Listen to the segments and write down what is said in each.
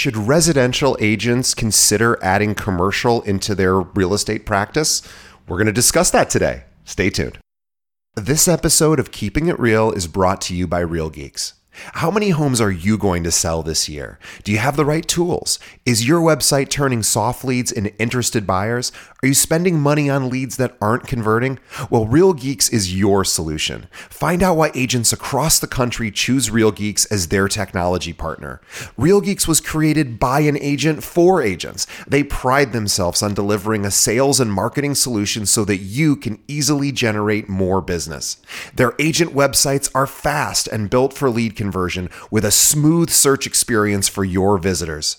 Should residential agents consider adding commercial into their real estate practice? We're going to discuss that today. Stay tuned. This episode of Keeping It Real is brought to you by Real Geeks. How many homes are you going to sell this year? Do you have the right tools? Is your website turning soft leads into interested buyers? Are you spending money on leads that aren't converting? Well, Real Geeks is your solution. Find out why agents across the country choose Real Geeks as their technology partner. Real Geeks was created by an agent for agents. They pride themselves on delivering a sales and marketing solution so that you can easily generate more business. Their agent websites are fast and built for lead conversion with a smooth search experience for your visitors.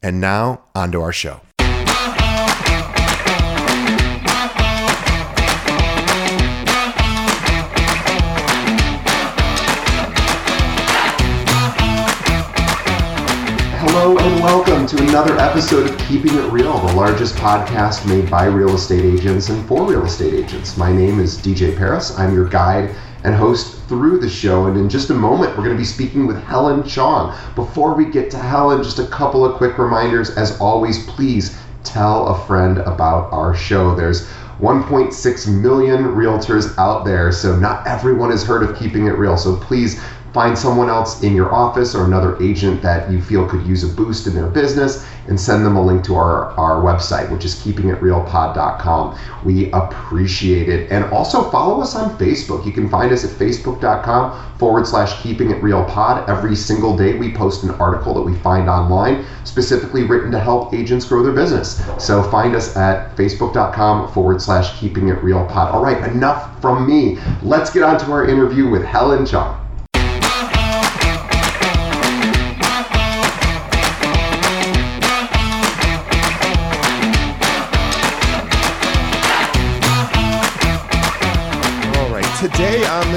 And now, on to our show. Hello and welcome to another episode of Keeping It Real, the largest podcast made by real estate agents and for real estate agents. My name is DJ Paris. I'm your guide and host through the show. And in just a moment, we're going to be speaking with Helen Chong. Before we get to Helen, just a couple of quick reminders. As always, please tell a friend about our show. There's 1.6 million realtors out there, so not everyone has heard of Keeping It Real. So please find someone else in your office or another agent that you feel could use a boost in their business and send them a link to our, our website, which is keepingitrealpod.com. We appreciate it. And also follow us on Facebook. You can find us at facebook.com forward slash keeping it real pod. Every single day we post an article that we find online specifically written to help agents grow their business. So find us at facebook.com forward slash keeping it real pod. All right, enough from me. Let's get on to our interview with Helen Chong.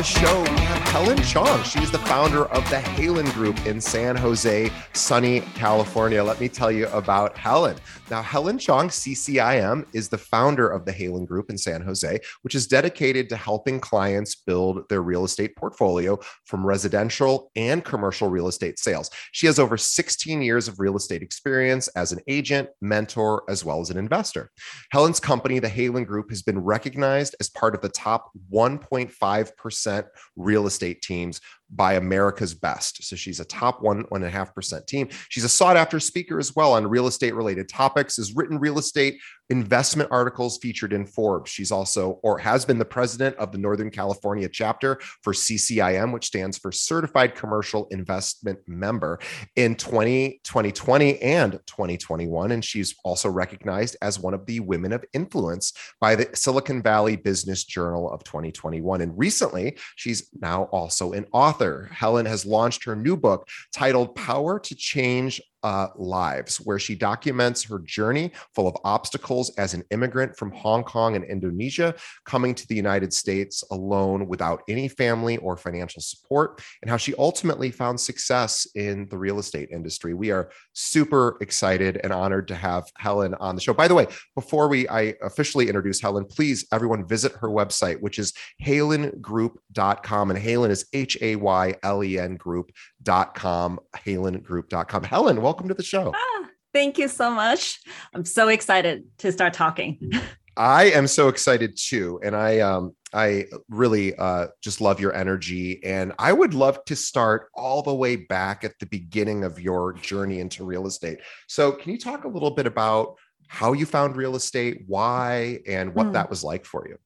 The show, Helen Chong. She's the founder of the Haylen Group in San Jose, sunny California. Let me tell you about Helen. Now, Helen Chong, CCIM, is the founder of the Haylen Group in San Jose, which is dedicated to helping clients build their real estate portfolio from residential and commercial real estate sales. She has over 16 years of real estate experience as an agent, mentor, as well as an investor. Helen's company, the Haylen Group, has been recognized as part of the top 1. 5% real estate teams by America's Best. So she's a top one, one and a half percent team. She's a sought after speaker as well on real estate related topics, has written real estate investment articles featured in Forbes. She's also, or has been the president of the Northern California chapter for CCIM, which stands for Certified Commercial Investment Member in 20, 2020 and 2021. And she's also recognized as one of the women of influence by the Silicon Valley Business Journal of 2021. And recently, she's now also an author author, Helen has launched her new book titled Power to Change uh, lives, where she documents her journey full of obstacles as an immigrant from Hong Kong and Indonesia, coming to the United States alone without any family or financial support, and how she ultimately found success in the real estate industry. We are super excited and honored to have Helen on the show. By the way, before we I officially introduce Helen, please everyone visit her website, which is haylengroup.com. And Haylen is H A Y L E N group.com, haylengroup.com. Helen, welcome to the show. Ah, thank you so much. I'm so excited to start talking. I am so excited too, and I um I really uh, just love your energy, and I would love to start all the way back at the beginning of your journey into real estate. So, can you talk a little bit about how you found real estate, why, and what mm. that was like for you?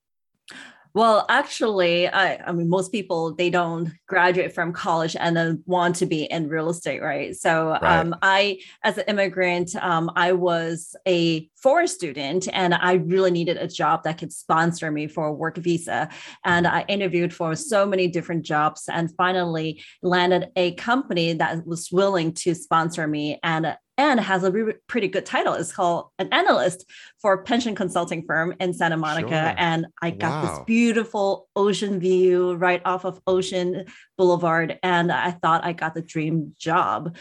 Well, actually, I, I, mean, most people they don't graduate from college and then want to be in real estate, right? So, right. Um, I, as an immigrant, um, I was a foreign student, and I really needed a job that could sponsor me for a work visa. And I interviewed for so many different jobs, and finally landed a company that was willing to sponsor me and and has a really pretty good title. It's called an analyst for a pension consulting firm in Santa Monica. Sure. And I got wow. this beautiful ocean view right off of Ocean Boulevard. And I thought I got the dream job.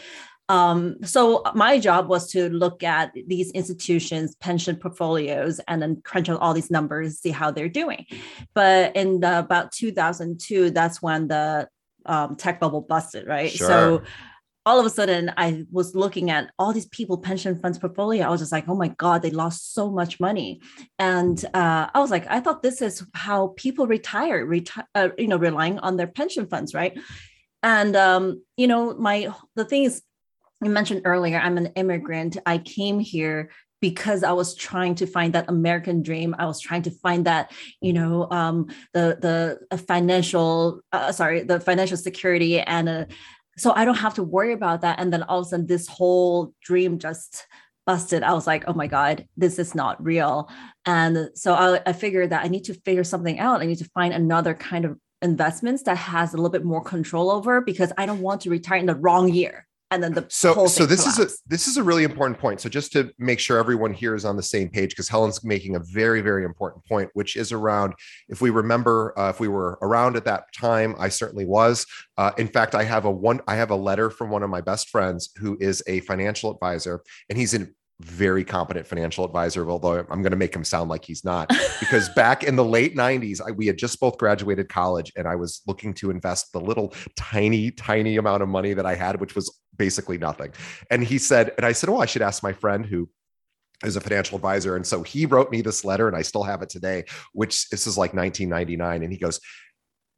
Um, so my job was to look at these institutions' pension portfolios and then crunch out all these numbers, see how they're doing. But in the, about 2002, that's when the um, tech bubble busted, right? Sure. So all of a sudden I was looking at all these people pension funds portfolio. I was just like, oh my God, they lost so much money. And uh, I was like, I thought this is how people retire, uh, you know, relying on their pension funds, right? And um, you know, my the thing is, you mentioned earlier, I'm an immigrant. I came here because I was trying to find that American dream. I was trying to find that, you know, um, the the financial, uh, sorry, the financial security and uh, so I don't have to worry about that. And then all of a sudden, this whole dream just busted. I was like, oh my God, this is not real. And so I, I figured that I need to figure something out. I need to find another kind of investments that has a little bit more control over because I don't want to retire in the wrong year and then the so so this collapsed. is a this is a really important point so just to make sure everyone here is on the same page because helen's making a very very important point which is around if we remember uh, if we were around at that time i certainly was uh, in fact i have a one i have a letter from one of my best friends who is a financial advisor and he's in very competent financial advisor, although I'm going to make him sound like he's not. Because back in the late 90s, I, we had just both graduated college and I was looking to invest the little tiny, tiny amount of money that I had, which was basically nothing. And he said, and I said, Oh, I should ask my friend who is a financial advisor. And so he wrote me this letter, and I still have it today, which this is like 1999. And he goes,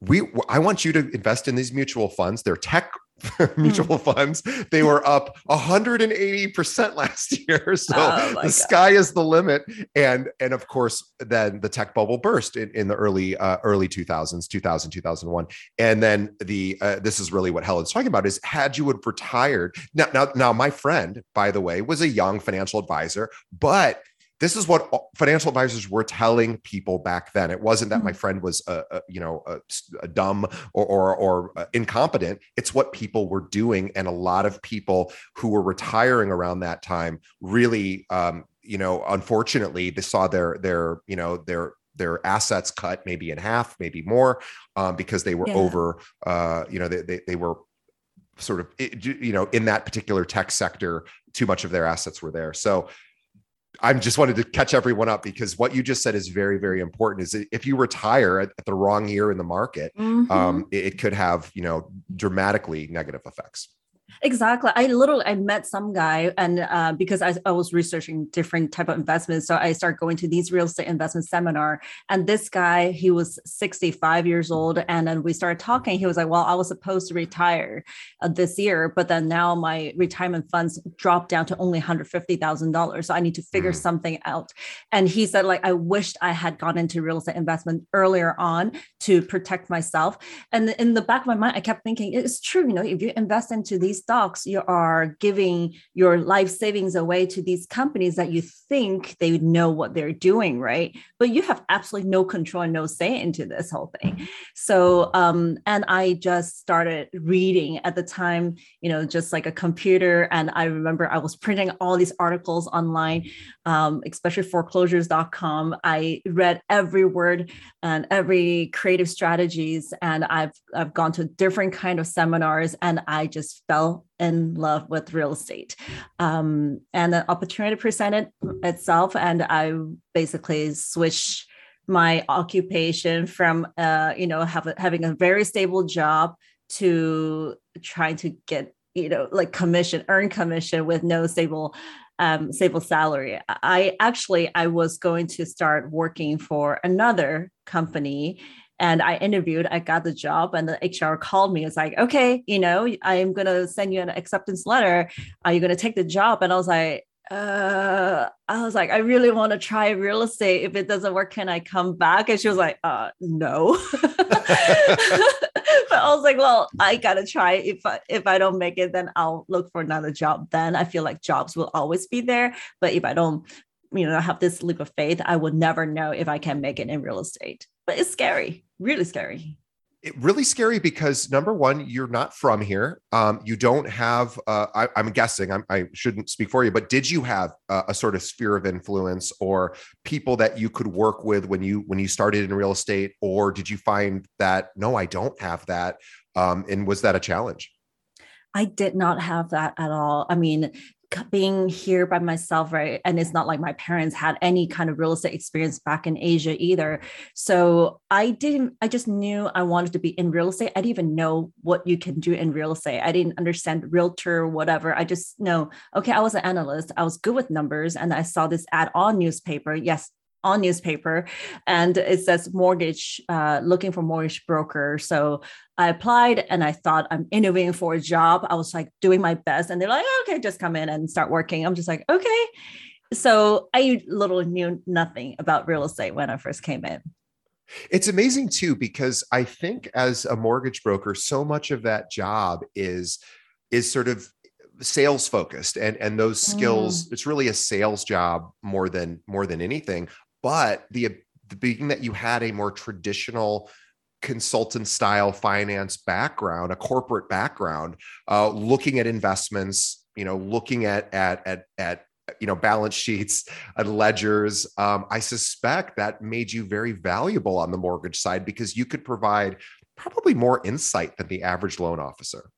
we i want you to invest in these mutual funds they're tech mutual mm. funds they were up 180% last year so oh the God. sky is the limit and and of course then the tech bubble burst in, in the early uh, early 2000s 2000 2001 and then the uh, this is really what helen's talking about is had you have retired now now now my friend by the way was a young financial advisor but this is what financial advisors were telling people back then. It wasn't that my mm-hmm. friend was, a, a you know, a, a dumb or, or, or uh, incompetent. It's what people were doing, and a lot of people who were retiring around that time really, um, you know, unfortunately, they saw their their you know their their assets cut maybe in half, maybe more, um, because they were yeah. over, uh, you know, they, they, they were sort of you know in that particular tech sector too much of their assets were there so I just wanted to catch everyone up because what you just said is very, very important. Is if you retire at, at the wrong year in the market, mm-hmm. um, it, it, could have you know dramatically negative effects. Exactly. I literally I met some guy, and uh, because I, I was researching different type of investments, so I started going to these real estate investment seminar. And this guy, he was 65 years old, and then we started talking. He was like, "Well, I was supposed to retire uh, this year, but then now my retirement funds dropped down to only 150 thousand dollars. So I need to figure mm. something out." And he said, "Like I wished I had gone into real estate investment earlier on to protect myself." And in the back of my mind, I kept thinking, "It's true. You know, if you invest into these stocks, you are giving your life savings away to these companies that you think they know what they're doing, right? But you have absolutely no control and no say into this whole thing. So, um, and I just started reading at the time, you know, just like a computer. And I remember I was printing all these articles online, um, especially foreclosures.com. I read every word and every creative strategies, and I've I've gone to different kind of seminars, and I just fell in love with real estate. Um, and the opportunity presented itself, and I basically switched my occupation from, uh, you know, a, having a very stable job to trying to get, you know, like commission, earn commission with no stable um, stable salary. I actually I was going to start working for another company and I interviewed, I got the job, and the HR called me. It's like, okay, you know, I'm gonna send you an acceptance letter. Are you gonna take the job? And I was like, uh, I was like, I really want to try real estate. If it doesn't work, can I come back? And she was like, uh, no. but I was like, well, I gotta try. If I, if I don't make it, then I'll look for another job. Then I feel like jobs will always be there. But if I don't, you know, have this leap of faith, I would never know if I can make it in real estate. But it's scary really scary really scary because number one, you're not from here. Um, you don't have. Uh, I, am guessing. I'm, I should not speak for you, but did you have a, a, sort of sphere of influence or people that you could work with when you when you started in real estate, or did you find that no, I don't have that? Um, and was that a challenge? I did not have that at all. I mean, being here by myself, right? And it's not like my parents had any kind of real estate experience back in Asia either. So I didn't, I just knew I wanted to be in real estate. I didn't even know what you can do in real estate. I didn't understand realtor, whatever. I just know, okay, I was an analyst. I was good with numbers. And I saw this ad on newspaper. Yes, on newspaper and it says mortgage uh, looking for mortgage broker. So i applied and i thought i'm interviewing for a job. I was like doing my best and they're like okay just come in and start working. I'm just like okay. So i literally knew nothing about real estate when i first came in. It's amazing too because i think as a mortgage broker so much of that job is is sort of sales focused and and those skills mm. it's really a sales job more than more than anything but the the being that you had a more traditional consultant style finance background, a corporate background, uh, looking at investments, you know, looking at at at at you know balance sheets and ledgers um, i suspect that made you very valuable on the mortgage side because you could provide probably more insight than the average loan officer.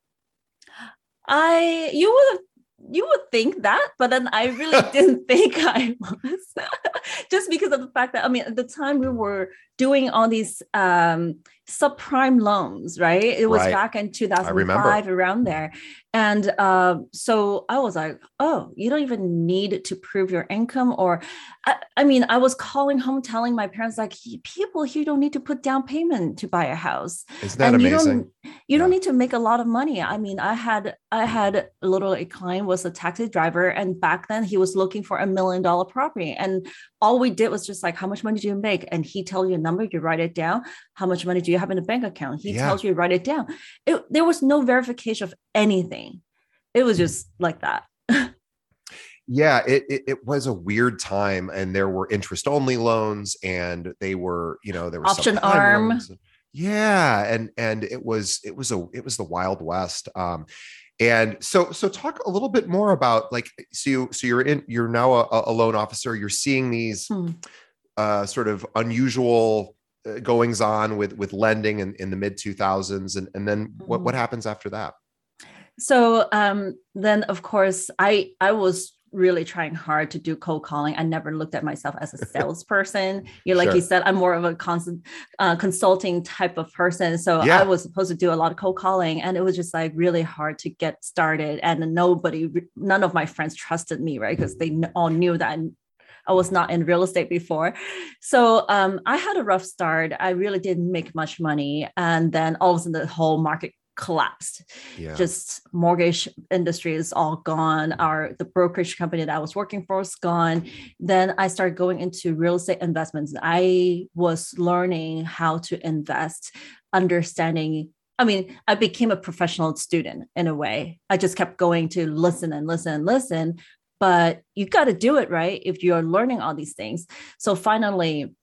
I you would have you would think that, but then I really didn't think I was, just because of the fact that I mean, at the time we were doing all these um, subprime loans, right? It was right. back in 2005, around there. And uh, so I was like, oh, you don't even need to prove your income. Or, I, I, mean, I was calling home telling my parents, like, people here don't need to put down payment to buy a house. Isn't that and amazing? You don't, you yeah. don't need to make a lot of money. I mean, I had, I had a little a client was a taxi driver. And back then he was looking for a million dollar property. And all we did was just like, how much money do you make? And he tell you a number, you write it down. How much money do you have in a bank account? He yeah. tells you, write it down. It, there was no verification of anything. It was just like that. yeah, it, it, it was a weird time, and there were interest only loans, and they were, you know, there was option arm. Yeah, and and it was it was a it was the wild west. Um, and so so talk a little bit more about like so you so you're in you're now a, a loan officer. You're seeing these. Hmm uh, sort of unusual goings on with with lending in, in the mid 2000s and, and then what, what mm-hmm. happens after that so um, then of course i i was really trying hard to do cold calling i never looked at myself as a salesperson you like sure. you said i'm more of a constant uh, consulting type of person so yeah. i was supposed to do a lot of cold calling and it was just like really hard to get started and nobody none of my friends trusted me right because they all knew that I was not in real estate before. So um, I had a rough start. I really didn't make much money. And then all of a sudden, the whole market collapsed. Yeah. Just mortgage industry is all gone. Our the brokerage company that I was working for is gone. Then I started going into real estate investments. I was learning how to invest, understanding I mean, I became a professional student in a way. I just kept going to listen and listen and listen but you got to do it right if you're learning all these things. So finally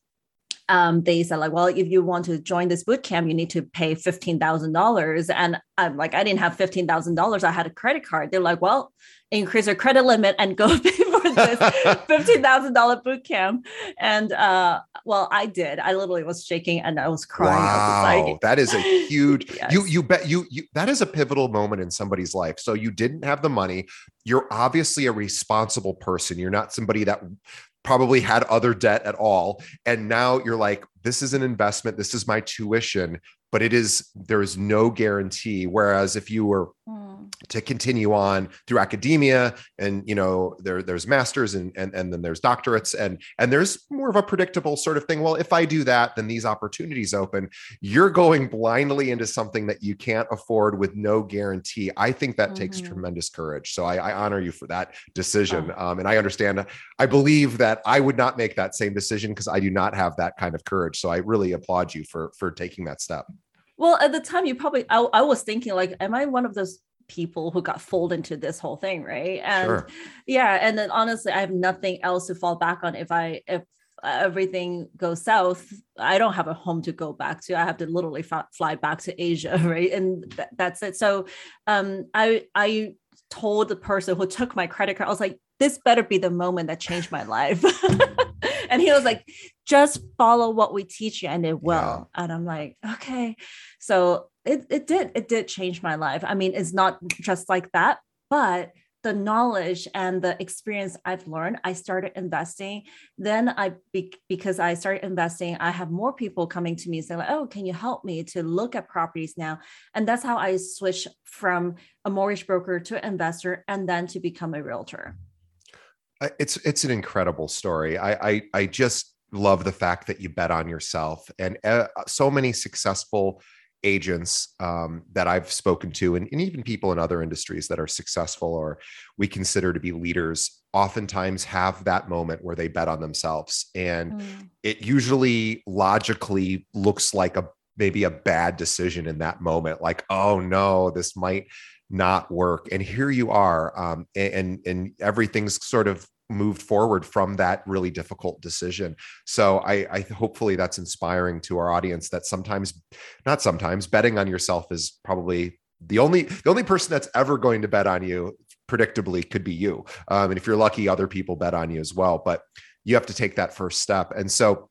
um, they said like well if you want to join this boot camp you need to pay $15000 and i'm like i didn't have $15000 i had a credit card. They're like well increase your credit limit and go pay for this $15000 boot camp. And uh, well i did. I literally was shaking and i was crying. Wow was that is a huge yes. you you bet you you that is a pivotal moment in somebody's life. So you didn't have the money. You're obviously a responsible person. You're not somebody that probably had other debt at all. And now you're like this is an investment. This is my tuition but it is there is no guarantee. Whereas if you were hmm. To continue on through academia and you know there there's masters and, and and then there's doctorates and and there's more of a predictable sort of thing. Well if i do that then these opportunities open. You're going blindly into something that you can't afford with no guarantee. I think that mm-hmm. takes tremendous courage. So I, I, honor you for that decision. Oh. um, and i understand i believe that i would not make that same decision because i do not have that kind of courage. So i really applaud you for for taking that step. Well, at the time, you probably, I, I was thinking, like, am I one of those people who got fooled into this whole thing? Right. And sure. yeah. And then honestly, I have nothing else to fall back on if I, if everything goes south, I don't have a home to go back to. I have to literally fly back to Asia, right? And th- that's it. So um, I I told the person who took my credit card, I was like, this better be the moment that changed my life. and he was like, just follow what we teach you and it will. Yeah. And I'm like, okay. So it, it did, it did change my life. I mean, it's not just like that, but the knowledge and the experience I've learned, I started investing. Then I, because I started investing, I have more people coming to me saying, like, "Oh, can you help me to look at properties now?" And that's how I switched from a mortgage broker to investor, and then to become a realtor. It's it's an incredible story. I I, I just love the fact that you bet on yourself, and uh, so many successful agents um, that I've spoken to, and, and, even people in other industries that are successful or we consider to be leaders, oftentimes have that moment where they bet on themselves. And mm. it usually logically looks like a maybe a bad decision in that moment, like, oh no, this might not work. And here you are, um, and and everything's sort of moved forward from that really difficult decision. So I, I hopefully that's inspiring to our audience that sometimes, not sometimes, betting on yourself is probably the only the only person that's ever going to bet on you predictably could be you. Um, and if you're lucky, other people bet on you as well. But you have to take that first step. And so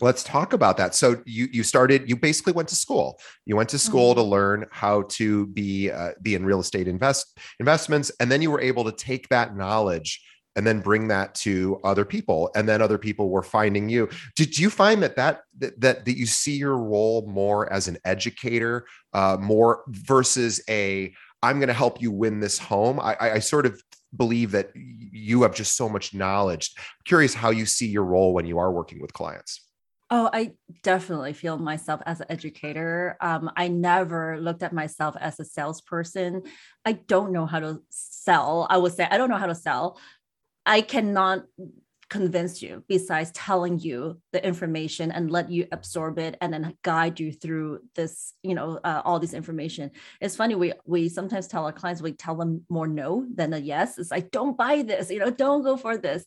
let's talk about that so you you started you basically went to school you went to school mm-hmm. to learn how to be uh, be in real estate invest investments and then you were able to take that knowledge and then bring that to other people and then other people were finding you did you find that that that that, you see your role more as an educator uh, more versus a i'm going to help you win this home I, I sort of believe that you have just so much knowledge I'm curious how you see your role when you are working with clients Oh, I definitely feel myself as an educator. Um, I never looked at myself as a salesperson. I don't know how to sell. I would say I don't know how to sell. I cannot convince you besides telling you the information and let you absorb it and then guide you through this you know uh, all this information. It's funny we we sometimes tell our clients we tell them more no than a yes. It's like don't buy this you know don't go for this.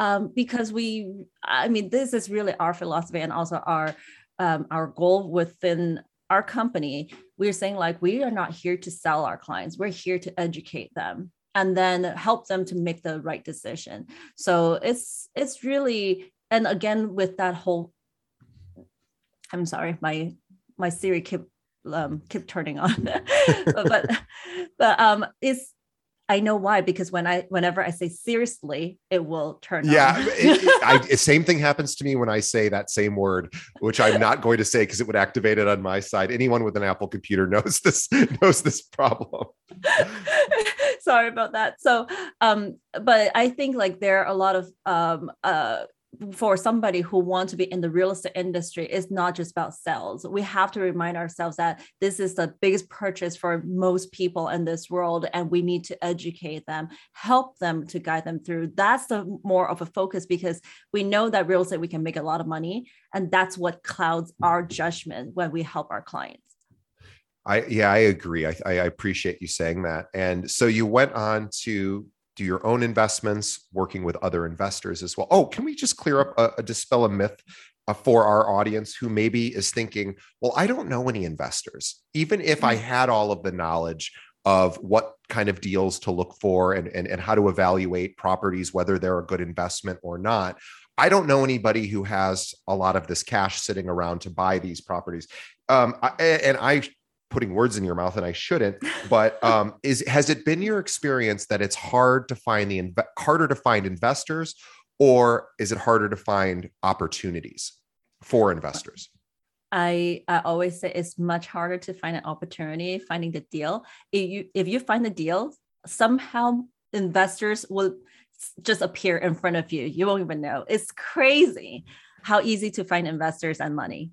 Um, because we i mean this is really our philosophy and also our um, our goal within our company. We're saying like we are not here to sell our clients. We're here to educate them and then help them to make the right decision so it's it's really and again with that whole i'm sorry my my siri keep um keep turning on but, but but um it's I know why because when I whenever I say seriously, it will turn. On. Yeah, it, it, I, same thing happens to me when I say that same word, which I'm not going to say because it would activate it on my side. Anyone with an Apple computer knows this knows this problem. Sorry about that. So, um, but I think like there are a lot of um uh for somebody who wants to be in the real estate industry it's not just about sales. We have to remind ourselves that this is the biggest purchase for most people in this world and we need to educate them help them to guide them through. That's the more of a focus because we know that real estate we can make a lot of money and that's what clouds our judgment when we help our clients I yeah, I agree. I, I appreciate you saying that. And so you went on to do your own investments, working with other investors as well. Oh, can we just clear up a, a dispel a myth uh, for our audience who maybe is thinking, well, I don't know any investors. Even if I mm. had all of the knowledge of what kind of deals to look for and, and, and how to evaluate properties, whether they're a good investment or not, I don't know anybody who has a lot of this cash sitting around to buy these properties. Um, I, and I putting words in your mouth and I shouldn't, but um, is has it been your experience that it's hard to find the inv- harder to find investors, or is it harder to find opportunities for investors? I, I always say it's much harder to find an opportunity finding the deal. If you if you find the deal, somehow investors will just appear in front of you. You won't even know. It's crazy how easy to find investors and money.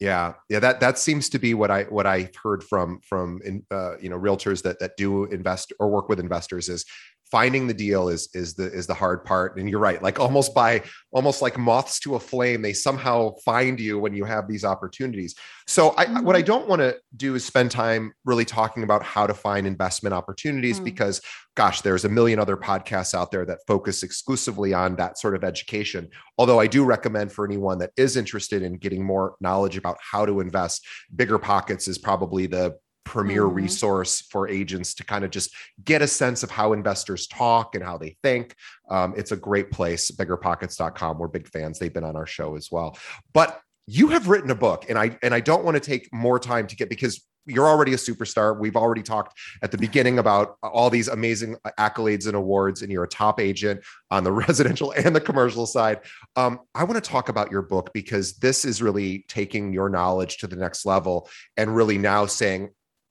Yeah, yeah, that that seems to be what I what I've heard from from uh, you know realtors that that do invest or work with investors is finding the deal is is the is the hard part and you're right like almost by almost like moths to a flame they somehow find you when you have these opportunities so I, mm-hmm. what i don't want to do is spend time really talking about how to find investment opportunities mm-hmm. because gosh there's a million other podcasts out there that focus exclusively on that sort of education although i do recommend for anyone that is interested in getting more knowledge about how to invest bigger pockets is probably the premier mm-hmm. resource for agents to kind of just get a sense of how investors talk and how they think. Um, it's a great place, biggerpockets.com. We're big fans. They've been on our show as well. But you have written a book and I and I don't want to take more time to get because you're already a superstar. We've already talked at the beginning about all these amazing accolades and awards, and you're a top agent on the residential and the commercial side. Um, I want to talk about your book because this is really taking your knowledge to the next level and really now saying,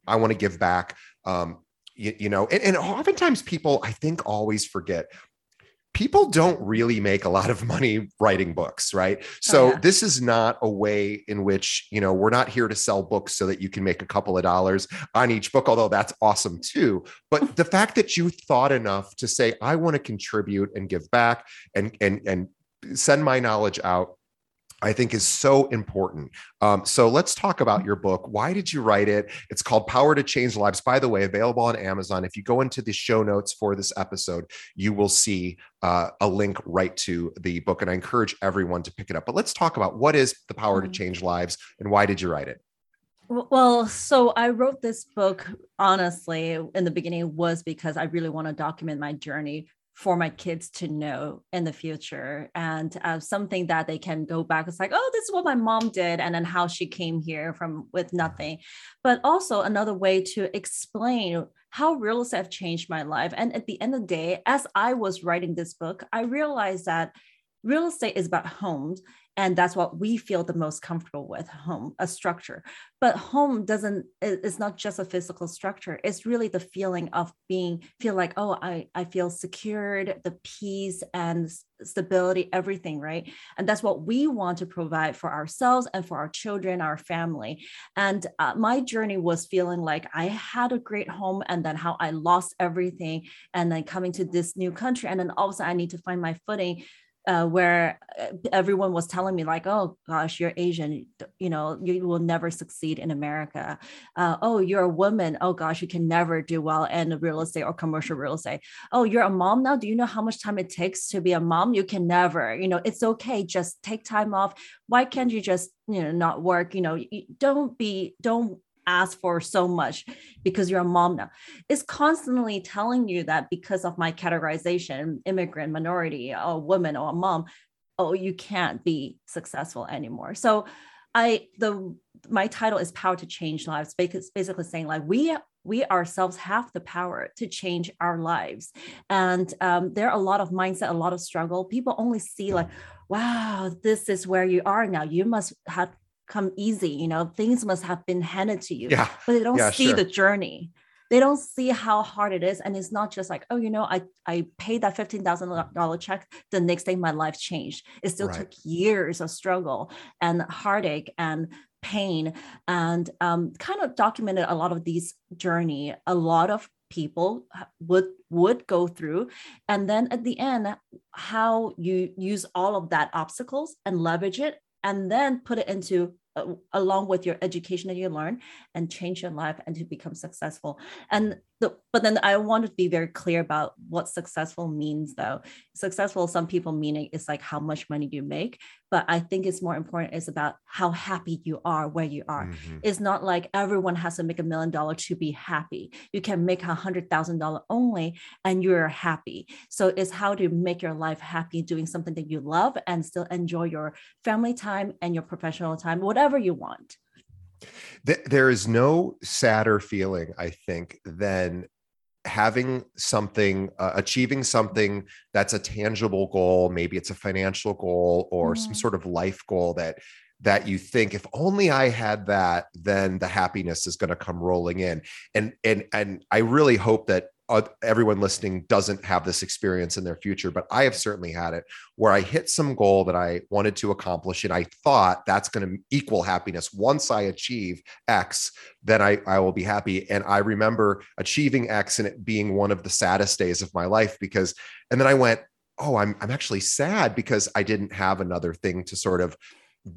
I want to give back. Um, you, you know, and, and oftentimes people, I think, always forget people don't really make a lot of money writing books right so oh, yeah. this is not a way in which you know we're not here to sell books so that you can make a couple of dollars on each book although that's awesome too but the fact that you thought enough to say i want to contribute and give back and and and send my knowledge out I think is so important. Um, so let's talk about your book. Why did you write it? It's called Power to Change Lives. By the way, available on Amazon. If you go into the show notes for this episode, you will see uh, a link right to the book. And I encourage everyone to pick it up. But let's talk about what is the power mm-hmm. to change lives and why did you write it? Well, so I wrote this book honestly in the beginning was because I really want to document my journey for my kids to know in the future and uh, something that they can go back it's like oh this is what my mom did and then how she came here from with nothing. But also another way to explain how real estate changed my life and at the end of the day as i was writing this book i realized that real estate is about homes and that's what we feel the most comfortable with home a structure. But home doesn't it's not just a physical structure. It's really the feeling of being feel like oh i i feel secured the peace and stability everything right? And that's what we want to provide for ourselves and for our children our family. And uh, my journey was feeling like i had a great home and then how i lost everything and then coming to this new country. And then also i need to find my footing uh, where uh, everyone was telling me like, "Oh gosh, you're Asian, you know, you will never succeed in America. Uh, oh, you're a woman. Oh gosh, you can never do well in real estate or commercial real estate. Oh, you're a mom now. Do you know how much time it takes to be a mom? You can never. You know, it's okay. Just take time off. Why can't you just you know not work? You know, don't be don't ask for so much because you're a mom now. It's constantly telling you that because of my categorization, immigrant, minority, a woman or a mom, oh, you can't be successful anymore. So I the my title is Power to Change Lives, because basically saying like we we ourselves have the power to change our lives. And um, there are a lot of mindset, a lot of struggle. People only see like, wow, this is where you are now. You must have come easy you know things must have been handed to you yeah. but they don't yeah, see sure. the journey they don't see how hard it is and it's not just like oh you know i i paid that $15000 check the next day my life changed it still right. took years of struggle and heartache and pain and um, kind of documented a lot of these journey a lot of people would would go through and then at the end how you use all of that obstacles and leverage it and then put it into Uh, along with your education that you learn and change your life and to become successful. And the, but then i want to be very clear about what successful means though. Successful some people meaning is like how much money you make? But i think it's more important is about how happy you are where you are. Mm-hmm. it's not like everyone has to make a million dollar to be happy. You can make a hundred thousand dollar only and you're happy. So it's how to make your life happy doing something that you love and still enjoy your family time and your professional time whatever you want there is no sadder feeling, I think, than having something uh, achieving something that's a tangible goal maybe it's a financial goal or mm-hmm. some sort of life goal that that you think if only i had that then the happiness is going to come rolling in and and and i really hope that uh, everyone listening doesn't have this experience in their future, but I have certainly had it where I hit some goal that I wanted to accomplish, and I thought that's going to equal happiness. Once I achieve X, then I, I will be happy. And I remember achieving X and it being one of the saddest days of my life because, and then I went, oh, I'm I'm actually sad because I didn't have another thing to sort of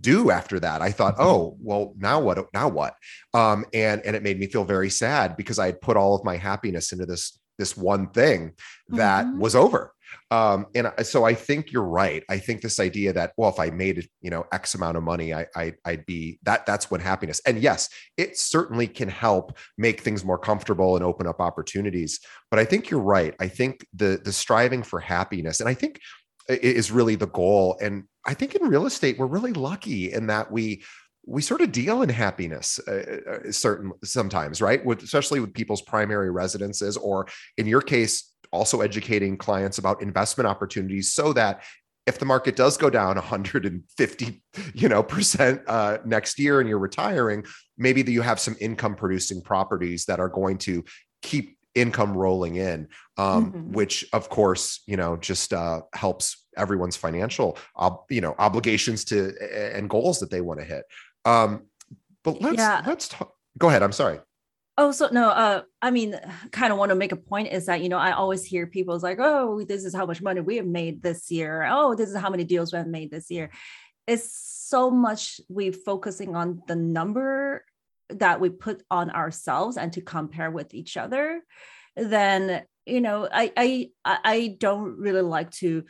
do after that. I thought, mm-hmm. oh, well, now what? Now what? Um, and and it made me feel very sad because I had put all of my happiness into this this one thing that mm-hmm. was over. Um, and so I think you're right. I think this idea that well, if I made you know X amount of money, I, I would be that. That's when happiness. And yes, it certainly can help make things more comfortable and open up opportunities. But I think you're right. I think the the striving for happiness, and I think is really the goal. And I think in real estate, we're really lucky in that we we sort of deal in happiness uh, uh, certain sometimes right with especially with people's primary residences or in your case also educating clients about investment opportunities so that if the market does go down 150 you know percent uh, next year and you're retiring maybe that you have some income producing properties that are going to keep income rolling in um, mm-hmm. which of course you know just uh, helps everyone's financial ob- you know obligations to and goals that they want to hit um, but let's yeah. let's talk go ahead i'm sorry Oh, so no, uh, I mean, kind of want to make a point is that, you know, I always hear people's like, oh, this is how much money we have made this year. Oh, this is how many deals we have made this year. It's so much we focusing on the number that we put on ourselves and to compare with each other then you know i i i don't really like to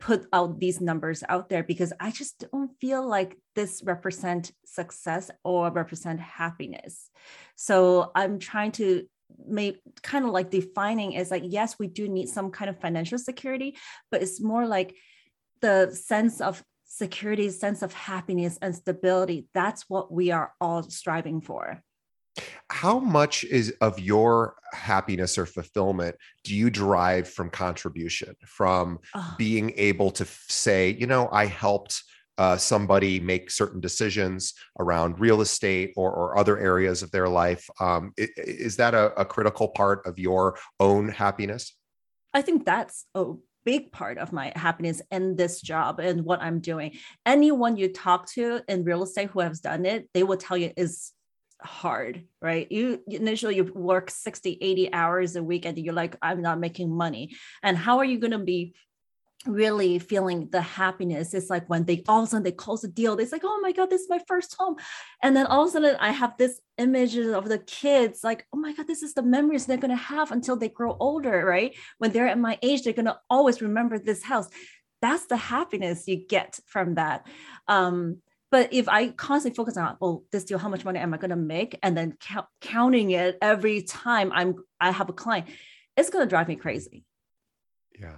put out these numbers out there because i just don't feel like this represent success or represent happiness. So i'm trying to make kind of like defining is like yes we do need some kind of financial security but it's more like the sense of security sense of happiness and stability. That's what we are all striving for how much is of your happiness or fulfillment do you derive from contribution? From oh. being able to say you know i helped uh, somebody make certain decisions around real estate or, or other areas of their life. Um, is, is that a, a critical part of your own happiness? I think that's a big part of my happiness in this job and what i'm doing. Anyone you talk to in real estate who has done it they will tell you is hard right? You initially you work 60 80 hours a week and you're like i'm not making money. And how are you going to be really feeling the happiness? It's like when they all of a sudden they close the deal it's like oh my god this is my first home. And then all of a sudden i have this images of the kids like oh my god this is the memories they're going to have until they grow older right? When they're at my age they're going to always remember this house. That's the happiness you get from that. Um, but if I constantly focus on, oh, this deal, how much money am I going to make, and then count, counting it every time I'm I have a client, it's going to drive me crazy. Yeah.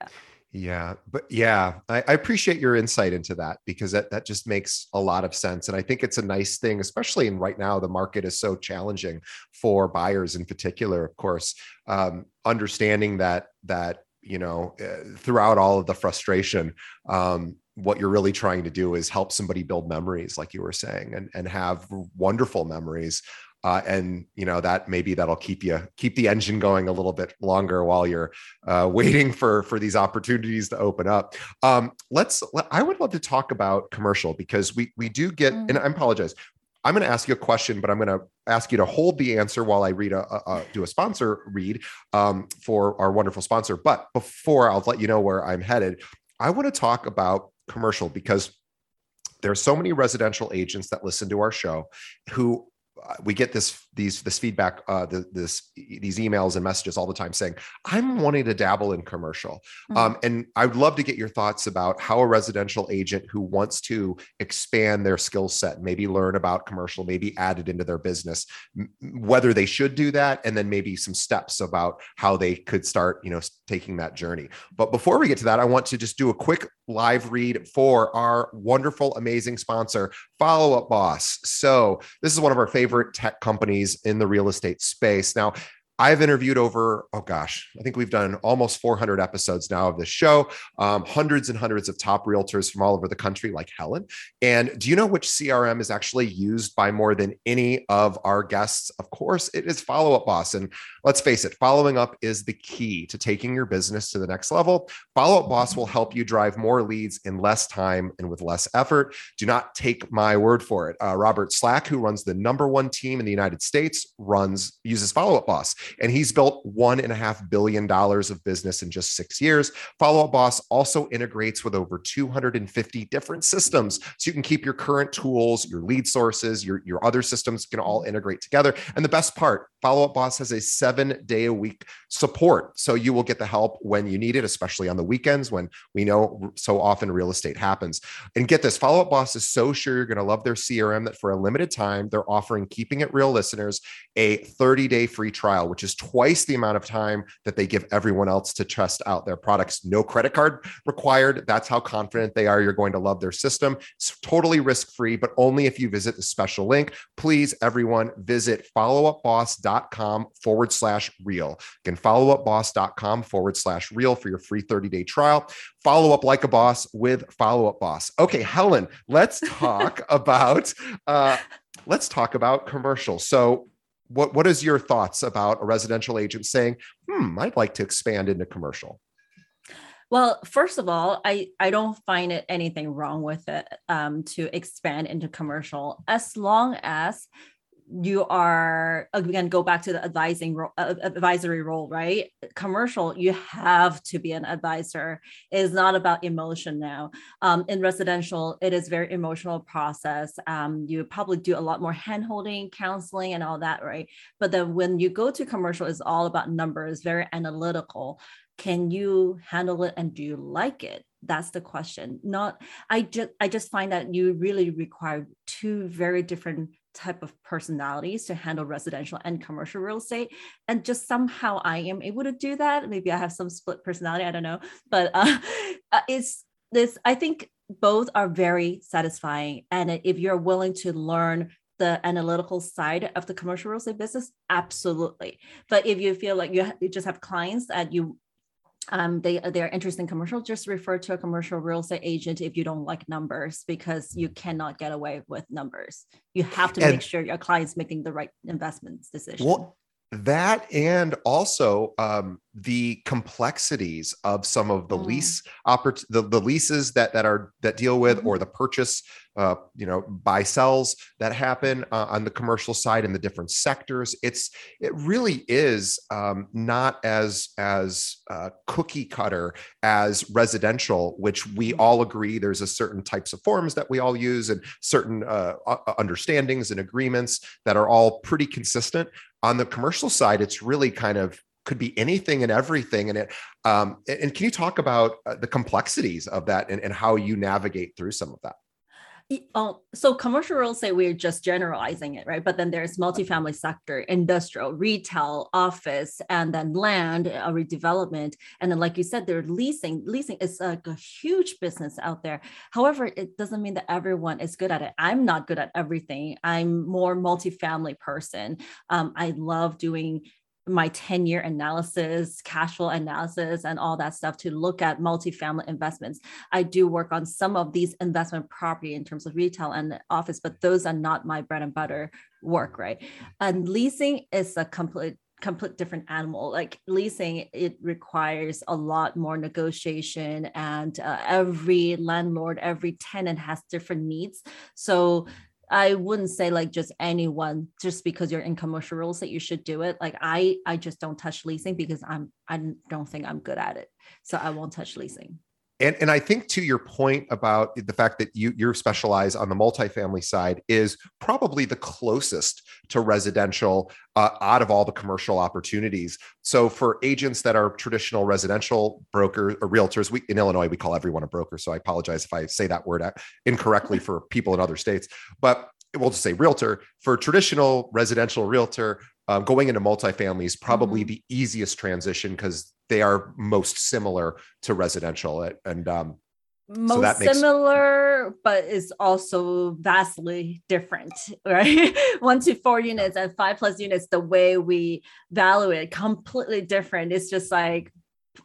yeah. Yeah, but yeah, I, I, appreciate your insight into that because that, that just makes a lot of sense. And I think it's a nice thing, especially in right now, the market is so challenging for buyers in particular, of course, um, understanding that, that, you know, uh, throughout all of the frustration, um, what you're really trying to do is help somebody build memories like you were saying and and have wonderful memories uh, and you know that maybe that'll keep you keep the engine going a little bit longer while you're uh, waiting for for these opportunities to open up. Um, let's i would love to talk about commercial because we we do get and i apologize i'm going to ask you a question but i'm going to ask you to hold the answer while i read a, a, a do a sponsor read um, for our wonderful sponsor. But before i'll let you know where i'm headed. I want to talk about commercial because there are so many residential agents that listen to our show who uh, we get this these this feedback uh the, this these emails and messages all the time saying i'm wanting to dabble in commercial mm-hmm. um, and i would love to get your thoughts about how a residential agent who wants to expand their skill set maybe learn about commercial maybe add it into their business m- whether they should do that and then maybe some steps about how they could start you know taking that journey but before we get to that i want to just do a quick live read for our wonderful amazing sponsor follow up boss so this is one of our favorite tech companies in the real estate space. Now, I've interviewed over, oh gosh, I think we've done almost 400 episodes now of this show, um, hundreds and hundreds of top realtors from all over the country, like Helen. And do you know which CRM is actually used by more than any of our guests? Of course, it is Follow Up Boss. And let's face it, following up is the key to taking your business to the next level. Follow Up Boss will help you drive more leads in less time and with less effort. Do not take my word for it. Uh, Robert Slack, who runs the number one team in the United States, runs uses Follow Up Boss, and he's built one and a half billion dollars of business in just six years. Follow Up Boss also integrates with over 250 different systems, so you can keep your current tools, your lead sources, your your other systems can all integrate together. And the best part, Follow Up Boss has a seven day a week support, so you will get the help when you need it, especially on the weekends when we know so often real estate happens. And get this, Follow Up Boss is so sure you're going to love their CRM that for a limited time they're offering Keeping It Real listeners a 30 day free trial, which is twice the amount of time that they give everyone else to test out their products. No credit card required. That's how confident they are you're going to love their system. It's totally risk free, but only if you visit the special link. Please, everyone, visit followupboss.com forward slash real. Again, followupboss.com forward slash real for your free 30 day trial. Follow up like a boss with Follow Up Boss. Okay, Helen, let's talk about. Uh, let's talk about commercials. So what what is your thoughts about a residential agent saying, "Hmm, I'd like to expand into commercial"? Well, first of all, I I don't find it anything wrong with it um, to expand into commercial as long as you are again go back to the advising role, uh, advisory role right? Commercial you have to be an advisor. It is not about emotion now. Um, in residential it is very emotional process. Um, you probably do a lot more hand holding counseling and all that right? But then when you go to commercial it's all about numbers very analytical. Can you handle it and do you like it? That's the question. Not i just i just find that you really require two very different type of personalities to handle residential and commercial real estate. And just somehow i am able to do that. Maybe i have some split personality i don't know. But uh, uh, it's this i think both are very satisfying. And if you're willing to learn the analytical side of the commercial real estate business absolutely. But if you feel like you, you just have clients that you um, they they're interested in commercial, just refer to a commercial real estate agent if you don't like numbers because you cannot get away with numbers. You have to and, make sure your client's making the right investments decision. Well, that and also um, the complexities of some of the mm. lease oppor- the, the leases that that are that deal with mm-hmm. or the purchase uh, you know buy sells that happen uh, on the commercial side in the different sectors it's it really is um, not as as uh, cookie cutter as residential which we mm-hmm. all agree there's a certain types of forms that we all use and certain uh, understandings and agreements that are all pretty consistent on the commercial side it's really kind of could be anything and everything and it. Um, and can you talk about uh, the complexities of that and, and how you navigate through some of that Oh, so commercial real estate, we're just generalizing it, right? But then there's multifamily sector, industrial, retail, office, and then land, uh, redevelopment. And then, like you said, they're leasing. Leasing is like a huge business out there. However, it doesn't mean that everyone is good at it. I'm not good at everything. I'm more multifamily person. Um, I love doing my 10 year analysis, cash flow analysis, and all that stuff to look at multifamily investments. I do work on some of these investment property in terms of retail and office, but those are not my bread and butter work, right? And leasing is a complete complete different animal like leasing it requires a lot more negotiation and uh, every landlord every tenant has different needs so I wouldn't say like just anyone just because you're in commercial real estate you should do it. Like I I just don't touch leasing because I'm I don't think I'm good at it. So I won't touch leasing. And, and I think to your point about the fact that you you're specialized on the multifamily side is probably the closest to residential uh, out of all the commercial opportunities. So for agents that are traditional residential brokers or realtors, we in Illinois we call everyone a broker. So I apologize if I say that word incorrectly for people in other states. But we'll just say realtor for traditional residential realtor um, going into multifamily is probably mm-hmm. the easiest transition because they are most similar to residential. And um, most so makes... similar, but is also vastly different, right? One to four units and five plus units, the way we value it completely different. It's just like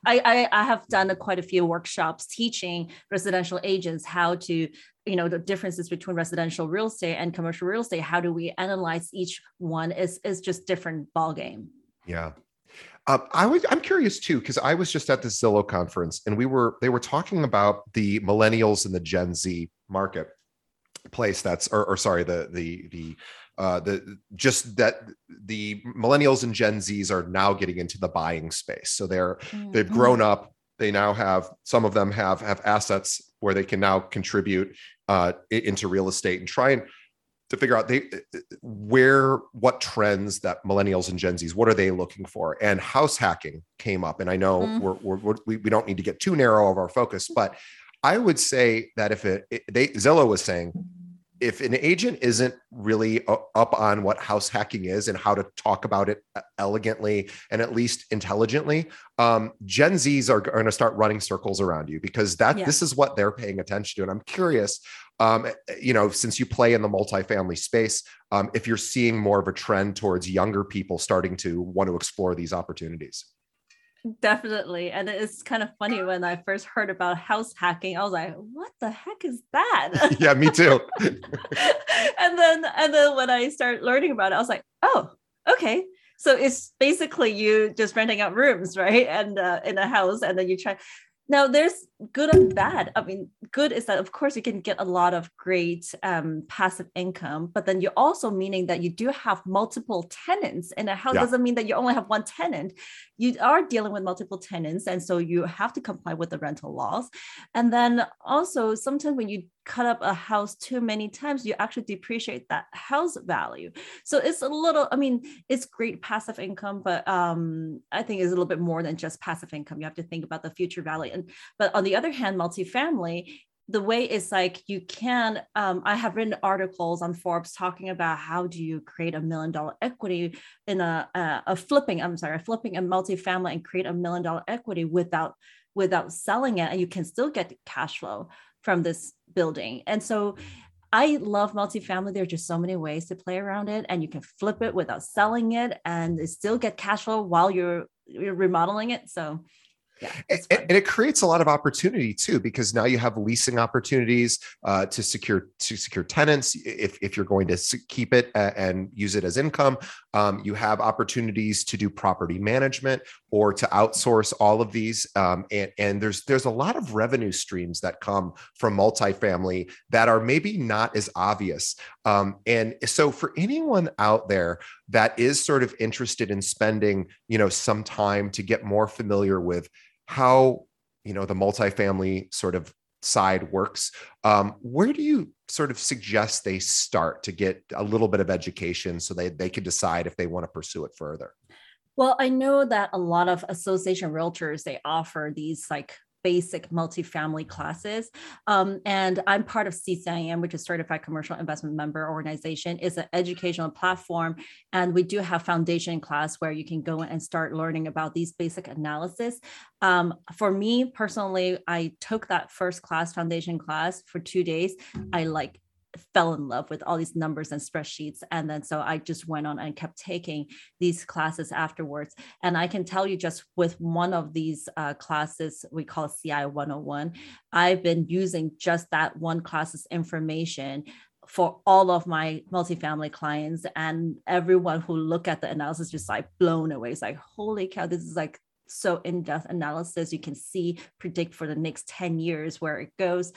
I, I, I have done a, quite a few workshops teaching residential agents how to you know the differences between residential real estate and commercial real estate how do we analyze each one is is just different ball game yeah um, I was I'm curious too because I was just at the Zillow conference and we were they were talking about the millennials and the Gen Z market place that's or, or sorry the the the uh, the just that the millennials and Gen Zs are now getting into the buying space. So they're mm-hmm. they've grown up. They now have some of them have have assets where they can now contribute uh, into real estate and try and to figure out they where what trends that millennials and gen z's what are they looking for and house hacking came up and i know mm. we're, we're, we're, we, we don't need to get too narrow of our focus but i would say that if it, it they zillow was saying if an agent isn't really up on what house hacking is and how to talk about it uh, elegantly and at least intelligently, um, Gen Zs are going to start running circles around you because that yeah. this is what they're paying attention to. And I'm curious, um, you know, since you play in the multifamily space, um, if you're seeing more of a trend towards younger people starting to want to explore these opportunities. Definitely. And it's kind of funny when I first heard about house hacking, I was like, what the heck is that? yeah, me too. and then and then when I started learning about it, I was like, oh, okay. So it's basically you just renting out rooms, right? And uh, in a house, and then you try now, there's good and bad. I mean, good is that, of course, you can get a lot of great um, passive income, but then you're also meaning that you do have multiple tenants and a house. Yeah. Doesn't mean that you only have one tenant. You are dealing with multiple tenants. And so you have to comply with the rental laws. And then also, sometimes when you cut up a house too many times, you actually depreciate that house value. So it's a little, I mean, it's great passive income, but um, I think it's a little bit more than just passive income. You have to think about the future value. And but on the other hand, multifamily, the way is like you can um, i have written articles on forbes talking about how do you create a million dollar equity in a, a, a flipping i'm sorry flipping a multifamily and create a million dollar equity without without selling it and you can still get cash flow from this building. And so I love multifamily. There are just so many ways to play around it, and you can flip it without selling it and still get cash flow while you're you're remodeling it. So yeah, and, and, it creates a lot of opportunity too because now you have leasing opportunities uh, to secure to secure tenants if, if you're going to keep it and use it as income um, you have opportunities to do property management or to outsource all of these um, and, and there's there's a lot of revenue streams that come from multifamily that are maybe not as obvious um, and so for anyone out there that is sort of interested in spending you know some time to get more familiar with how you know the multifamily sort of side works. Um, where do you sort of suggest they start to get a little bit of education so they, they can decide if they want to pursue it further? Well i know that a lot of association realtors they offer these like basic multifamily classes. Um, and I'm part of CCIM, which is Certified Commercial Investment Member Organization. It's an educational platform. And we do have foundation class where you can go and start learning about these basic analysis. Um, for me personally, I took that first class, foundation class for two days. I like fell in love with all these numbers and spreadsheets. And then so I just went on and kept taking these classes afterwards. And I can tell you just with one of these uh, classes, we call CI 101, I've been using just that one class's information for all of my multifamily clients and everyone who look at the analysis just like blown away. It's like, holy cow, this is like so in-depth analysis you can see predict for the next 10 years where it goes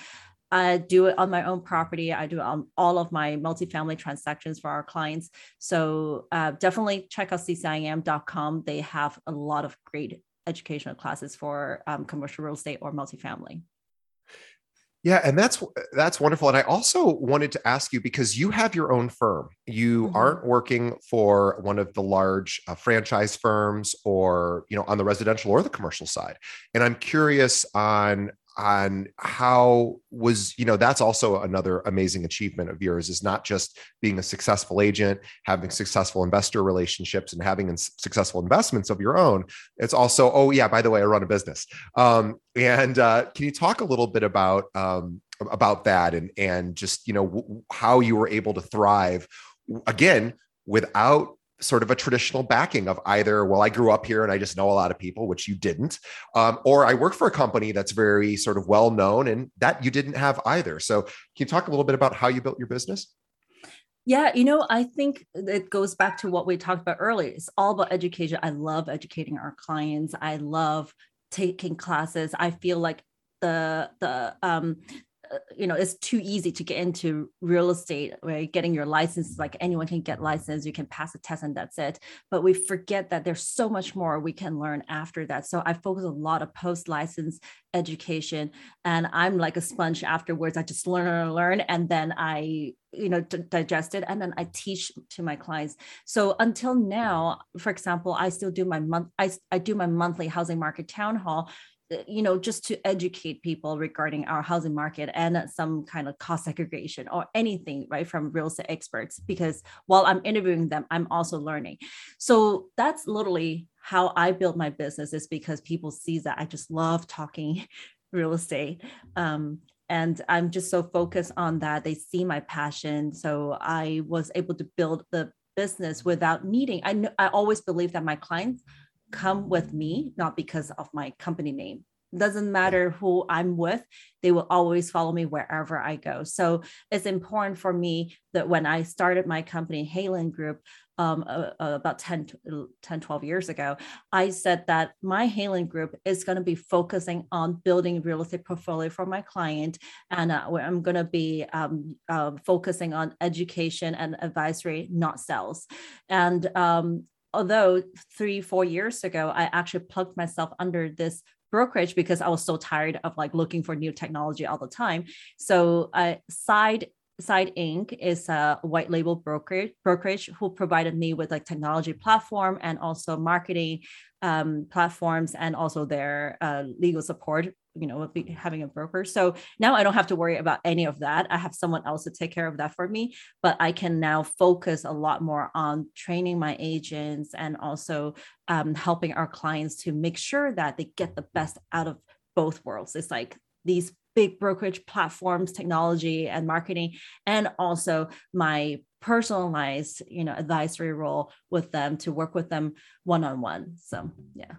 I do it on my own property. I do it on all of my multifamily transactions for our clients. So uh, definitely check out ccim.com. They have a lot of great educational classes for um, commercial real estate or multifamily. Yeah, and that's that's wonderful. And I also wanted to ask you because you have your own firm. You mm-hmm. aren't working for one of the large uh, franchise firms or, you know, on the residential or the commercial side. And I'm curious on on how was you know that's also another amazing achievement of yours is not just being a successful agent having successful investor relationships and having successful investments of your own. It's also oh yeah by the way i run a business. Um, and uh, can you talk a little bit about um, about that and and just you know w- how you were able to thrive again without sort of a traditional backing of either well i grew up here and i just know a lot of people which you didn't um, or i work for a company that's very sort of well known and that you didn't have either so can you talk a little bit about how you built your business yeah, you know, I think it goes back to what we talked about earlier. It's all about education. I love educating our clients. I love taking classes. I feel like the the um you know it's too easy to get into real estate where right? getting your license like anyone can get license you can pass a test and that's it. But we forget that there's so much more we can learn after that. So i focus a lot of post license education and i'm like a sponge afterwards. I just learn and learn and then i you know d- digest it and then i teach to my clients. So until now for example i still do my month I, I do my monthly housing market town hall you know just to educate people regarding our housing market and some kind of cost segregation or anything right from real estate experts because while i'm interviewing them i'm also learning. So that's literally how i build my business is because people see that i just love talking real estate um, and i'm just so focused on that. They see my passion. So i was able to build the business without needing i i always believe that my clients come with me, not because of my company name. It Doesn't matter who I'm with, they will always follow me wherever I go. So it's important for me that when I started my company, Haylen Group, um, uh, uh, about 10, 10, 12 years ago, I said that my Haylen Group is going to be focusing on building real estate portfolio for my client. And uh, I'm going to be um, uh, focusing on education and advisory, not sales. And um, although three, four years ago, I actually plugged myself under this brokerage because I was so tired of like looking for new technology all the time. So uh, side Side Inc. is a white label brokerage brokerage who provided me with like technology platform and also marketing um, platforms and also their uh, legal support you know having a broker. So now i don't have to worry about any of that. I have someone else to take care of that for me but i can now focus a lot more on training my agents and also um, helping our clients to make sure that they get the best out of both worlds. It's like these big brokerage platforms technology and marketing and also my personalized you know advisory role with them to work with them one on one so yeah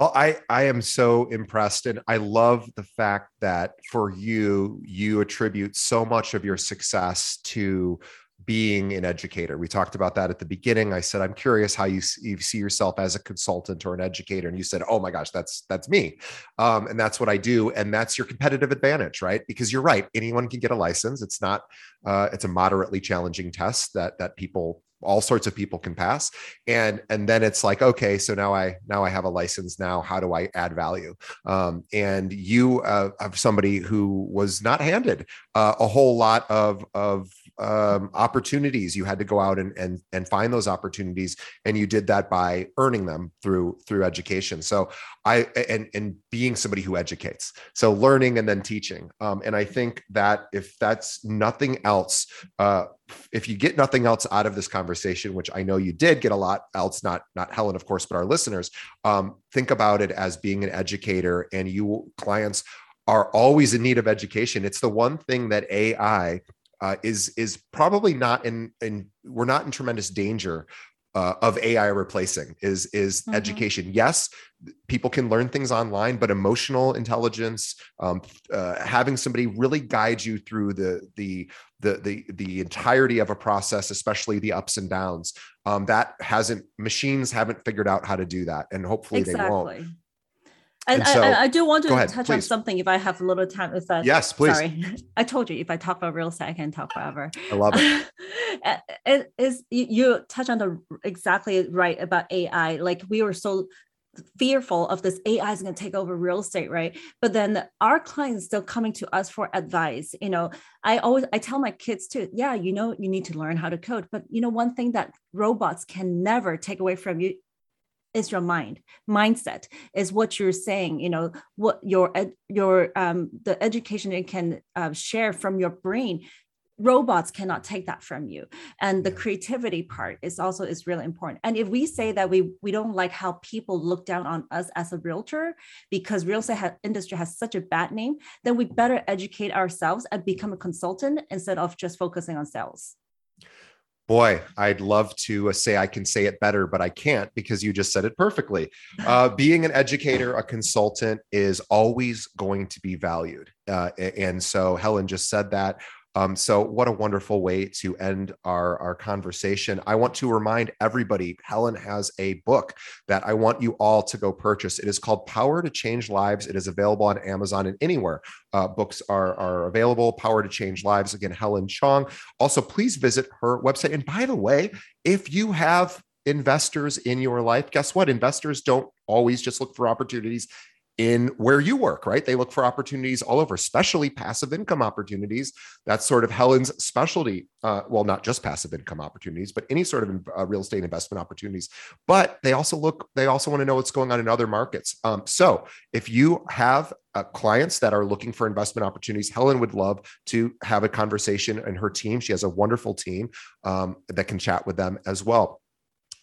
well, I I am so impressed, and I love the fact that for you, you attribute so much of your success to being an educator. We talked about that at the beginning. I said, I'm curious how you, you see yourself as a consultant or an educator. And you said, oh my gosh, that's, that's me. Um, and that's what I do. And that's your competitive advantage, right? Because you're right. Anyone can get a license. It's not, uh, it's a moderately challenging test that, that people all sorts of people can pass. And and then it's like okay so now i now i have a license. Now how do i add value? Um, and you uh, have somebody who was not handed uh, a whole lot of of um, opportunities. You had to go out and, and and find those opportunities and you did that by earning them through through education. So i and and being somebody who educates. So learning and then teaching. Um, and i think that if that's nothing else uh, if you get nothing else out of this conversation which i know you did get a lot else not not helen of course but our listeners um, think about it as being an educator and you clients are always in need of education. It's the one thing that ai uh, is is probably not in in we're not in tremendous danger uh, of AI replacing is is mm-hmm. education. Yes, people can learn things online, but emotional intelligence, um, uh, having somebody really guide you through the the the the the entirety of a process, especially the ups and downs, um, that hasn't machines haven't figured out how to do that, and hopefully exactly. they won't. And, and so, I, I, do want to ahead, touch please. on something if I have a little time. If that, yes, please. Sorry, I told you if I talk about real estate, I can talk forever. I love it. it is you, you touch on the exactly right about AI. Like we were so fearful of this AI is going to take over real estate, right? But then our clients still coming to us for advice. You know, I always I tell my kids too, yeah, you know, you need to learn how to code, but you know, one thing that robots can never take away from you is your mind. Mindset is what you're saying you know what your your um the education it can uh, share from your brain. Robots cannot take that from you. And the creativity part is also is really important. And if we say that we we don't like how people look down on us as a realtor because real estate ha- industry has such a bad name then we better educate ourselves and become a consultant instead of just focusing on sales Boy, I'd love to uh, say I can say it better, but I can't because you just said it perfectly. Uh, being an educator, a consultant is always going to be valued. Uh, and so Helen just said that. Um, so, what a wonderful way to end our, our conversation. I want to remind everybody Helen has a book that I want you all to go purchase. It is called Power to Change Lives. It is available on Amazon and anywhere uh, books are, are available. Power to Change Lives. Again, Helen Chong. Also, please visit her website. And by the way, if you have investors in your life, guess what? Investors don't always just look for opportunities in where you work, right? They look for opportunities all over, especially passive income opportunities. That's sort of Helen's specialty. Uh, well, not just passive income opportunities, but any sort of uh, real estate investment opportunities. But they also look, they also want to know what's going on in other markets. Um, so if you have uh, clients that are looking for investment opportunities, Helen would love to have a conversation and her team. She has a wonderful team um, that can chat with them as well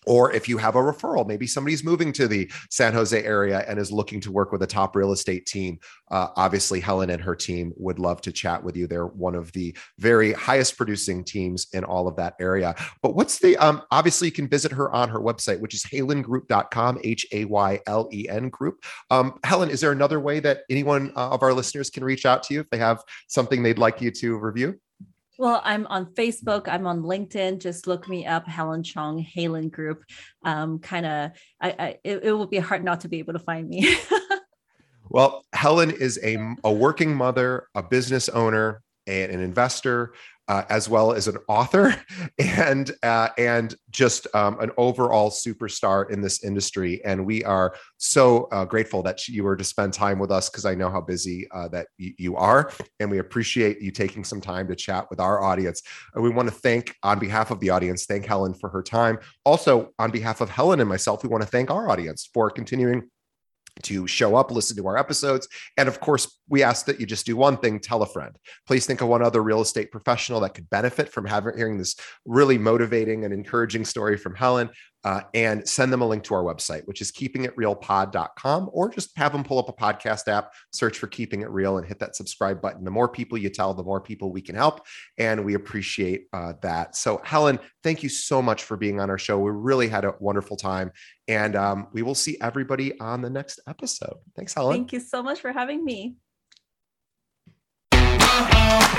or if you have a referral, maybe somebody's moving to the San Jose area and is looking to work with a top real estate team. Uh, obviously, Helen and her team would love to chat with you. They're one of the very highest producing teams in all of that area. But what's the, um, obviously, you can visit her on her website, which is haylengroup.com, H A Y L E N group. Um, Helen, is there another way that anyone uh, of our listeners can reach out to you if they have something they'd like you to review? Well, I'm on Facebook. I'm on LinkedIn. Just look me up, Helen Chong, Haylen Group. Um, kind of, I, I it, it will be hard not to be able to find me. well, Helen is a, a working mother, a business owner, and an investor uh, as well as an author and uh, and just um, an overall superstar in this industry. And we are so uh, grateful that you were to spend time with us because I know how busy uh, that y- you are, and we appreciate you taking some time to chat with our audience. And we want to thank, on behalf of the audience, thank Helen for her time. Also, on behalf of Helen and myself, we want to thank our audience for continuing to show up, listen to our episodes. And of course, we ask that you just do one thing tell a friend. Please think of one other real estate professional that could benefit from having hearing this really motivating and encouraging story from Helen uh, and send them a link to our website, which is keepingitrealpod.com, or just have them pull up a podcast app, search for Keeping It Real, and hit that subscribe button. The more people you tell, the more people we can help. And we appreciate uh, that. So, Helen, thank you so much for being on our show. We really had a wonderful time. And um, we will see everybody on the next episode. Thanks, Helen. Thank you so much for having me oh, oh.